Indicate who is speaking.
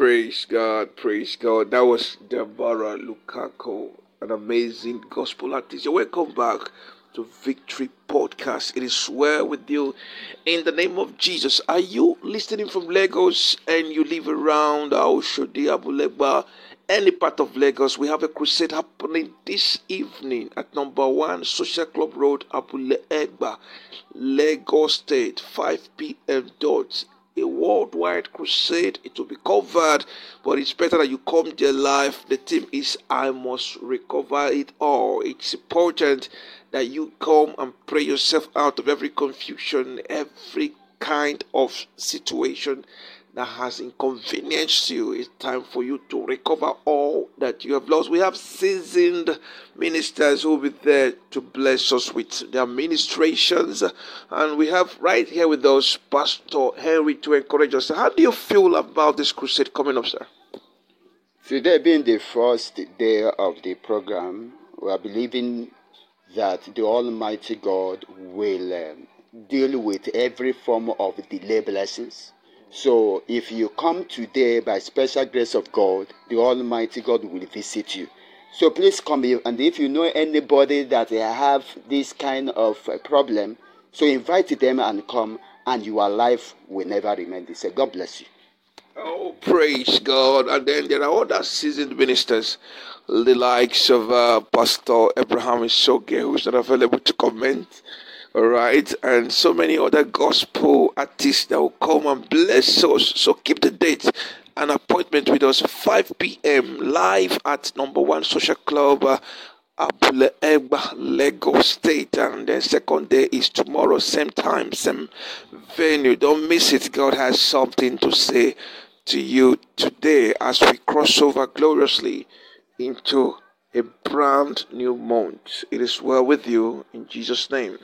Speaker 1: Praise God, praise God. That was Deborah Lukalu, an amazing gospel artist. Welcome back to Victory Podcast. It is well with you in the name of Jesus. Are you listening from Lagos and you live around Oshodi, Abulegba, any part of Lagos? We have a crusade happening this evening at number one Social Club Road, Abule Egba, Lagos State, 5 p.m. dot a worldwide crusade. It will be covered, but it's better that you come there live. The theme is I must recover it all. It's important that you come and pray yourself out of every confusion, every kind of situation that has inconvenienced you. It's time for you to recover all that you have lost. We have seasoned ministers who will be there to bless us with their ministrations. And we have right here with us Pastor Henry to encourage us. How do you feel about this crusade coming up, sir?
Speaker 2: Today being the first day of the program, we are believing that the Almighty God will um, deal with every form of delay blessings so if you come today by special grace of God, the Almighty God will visit you. So please come here, and if you know anybody that have this kind of problem, so invite them and come, and your life will never remain the same. God bless you.
Speaker 1: Oh, praise God. And then there are other seasoned ministers, the likes of uh, Pastor Abraham Isoge, who's not available to comment right, and so many other gospel artists that will come and bless us. So keep the date. An appointment with us 5 p.m. live at number one social club. Uh, Egba, Lagos State, and the second day is tomorrow, same time, same venue. Don't miss it. God has something to say to you today as we cross over gloriously into a brand new month. It is well with you in Jesus' name.